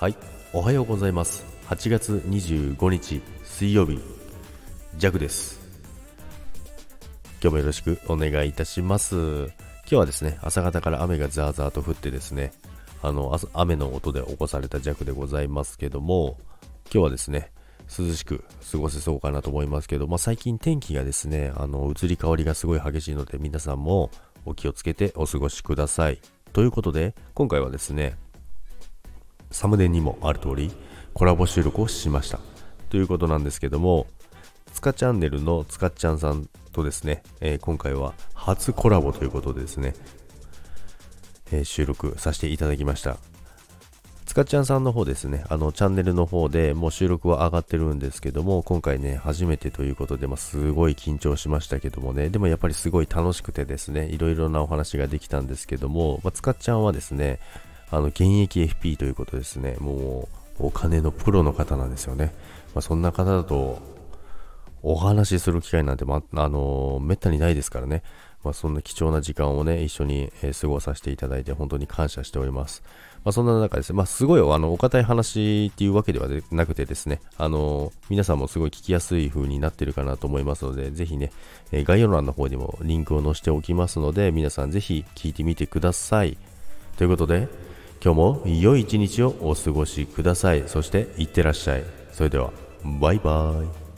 はい、おはようございます。8月25日水曜日、ジャグです。今日もよろしくお願いいたします。今日はですね、朝方から雨がザーザーと降ってですね、あの、雨の音で起こされたジャグでございますけども、今日はですね、涼しく過ごせそうかなと思いますけど、まあ、最近天気がですね、あの、移り変わりがすごい激しいので、皆さんもお気をつけてお過ごしください。ということで、今回はですね、サムネにもある通りコラボ収録をしました。ということなんですけどもつかチャンネルのつかっちゃんさんとですね、えー今回は初コラボということでですね、えー収録させていただきました。つかちゃんさんの方ですねあのチャンネルの方でもう収録は上がってるんですけども今回ね初めてということで、まあ、すごい緊張しましたけどもねでもやっぱりすごい楽しくてですねいろいろなお話ができたんですけども、まあ、つかっちゃんはですねあの現役 FP ということですね、もうお金のプロの方なんですよね。まあ、そんな方だとお話しする機会なんて、まあのめったにないですからね、まあ、そんな貴重な時間をね、一緒に、え過ごさせていただいて、本当に感謝しております。まあ、そんな中ですね、まあ、すごいあのお堅い話っていうわけではなくてですね、あの皆さんもすごい聞きやすい風になってるかなと思いますので、ぜひね、え概要欄の方にもリンクを載せておきますので、皆さんぜひ聞いてみてください。ということで、今日も良い一日をお過ごしください。そして、いってらっしゃい。それでは、バイバイ。